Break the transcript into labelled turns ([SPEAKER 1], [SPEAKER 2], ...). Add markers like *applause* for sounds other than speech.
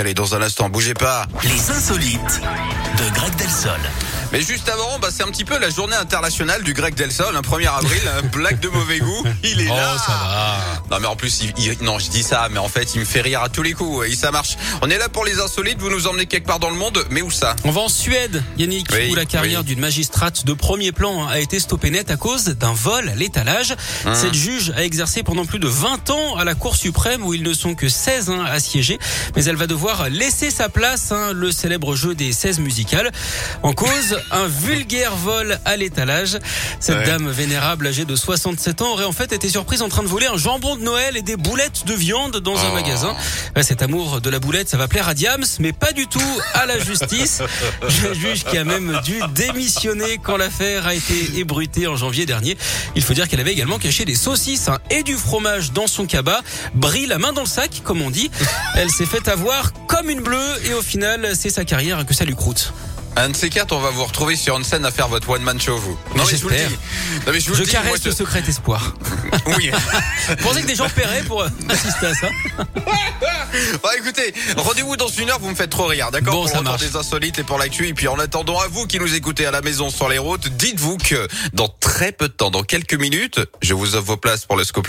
[SPEAKER 1] allez, dans un instant, bougez pas.
[SPEAKER 2] Les insolites de Greg Delsol.
[SPEAKER 1] Mais juste avant, bah, c'est un petit peu la journée internationale du grec del Sol, un 1er avril, un *laughs* blague de mauvais goût. Il est
[SPEAKER 3] Oh,
[SPEAKER 1] là.
[SPEAKER 3] ça va.
[SPEAKER 1] Non, mais en plus, il, il- non, je dis ça, mais en fait, il me fait rire à tous les coups. Et ça marche. On est là pour les insolites. Vous nous emmenez quelque part dans le monde, mais où ça?
[SPEAKER 3] On va en Suède, Yannick,
[SPEAKER 1] Oui,
[SPEAKER 3] où la carrière
[SPEAKER 1] oui.
[SPEAKER 3] d'une magistrate de premier plan hein, a été stoppée net à cause d'un vol à l'étalage.
[SPEAKER 1] Hein.
[SPEAKER 3] Cette juge a exercé pendant plus de 20 ans à la Cour suprême où ils ne sont que 16 hein, à siéger. Mais elle va devoir laisser sa place, hein, le célèbre jeu des 16 musicales. En cause, un vulgaire vol à l'étalage. Cette
[SPEAKER 1] Ouais.
[SPEAKER 3] dame vénérable âgée de 67 ans aurait en fait été surprise en train de voler un jambon de Noël et des boulettes de viande dans un
[SPEAKER 1] Oh.
[SPEAKER 3] magasin. Ouais, Cet amour de la boulette, ça va plaire à Diams, mais pas du tout à la justice. *laughs* Le juge qui a même dû démissionner quand l'affaire a été ébruitée en janvier dernier. Il faut dire qu'elle avait également caché des saucisses hein, et du fromage dans son cabas. Brille la main dans le sac, comme on dit. Elle s'est fait avoir comme une bleue et au final, c'est sa carrière que ça lui croûte.
[SPEAKER 1] Un de ces quatre, on va vous retrouver sur une scène à faire votre one-man show, vous.
[SPEAKER 3] Mais
[SPEAKER 1] je vous le
[SPEAKER 3] j'espère.
[SPEAKER 1] dis. Non, mais je vous
[SPEAKER 3] Je
[SPEAKER 1] le dis, moi,
[SPEAKER 3] caresse le secret espoir. *laughs*
[SPEAKER 1] Oui.
[SPEAKER 3] Vous pensez que des gens paieraient pour euh, assister à ça *laughs*
[SPEAKER 1] Bon, écoutez, rendez-vous dans une heure, vous me faites trop rire, d'accord
[SPEAKER 3] Bon,
[SPEAKER 1] Pour
[SPEAKER 3] ça marche.
[SPEAKER 1] des insolites et pour l'actu. Et puis en attendant, à vous qui nous écoutez à la maison sur les routes, dites-vous que dans très peu de temps, dans quelques minutes, je vous offre vos places pour le scoop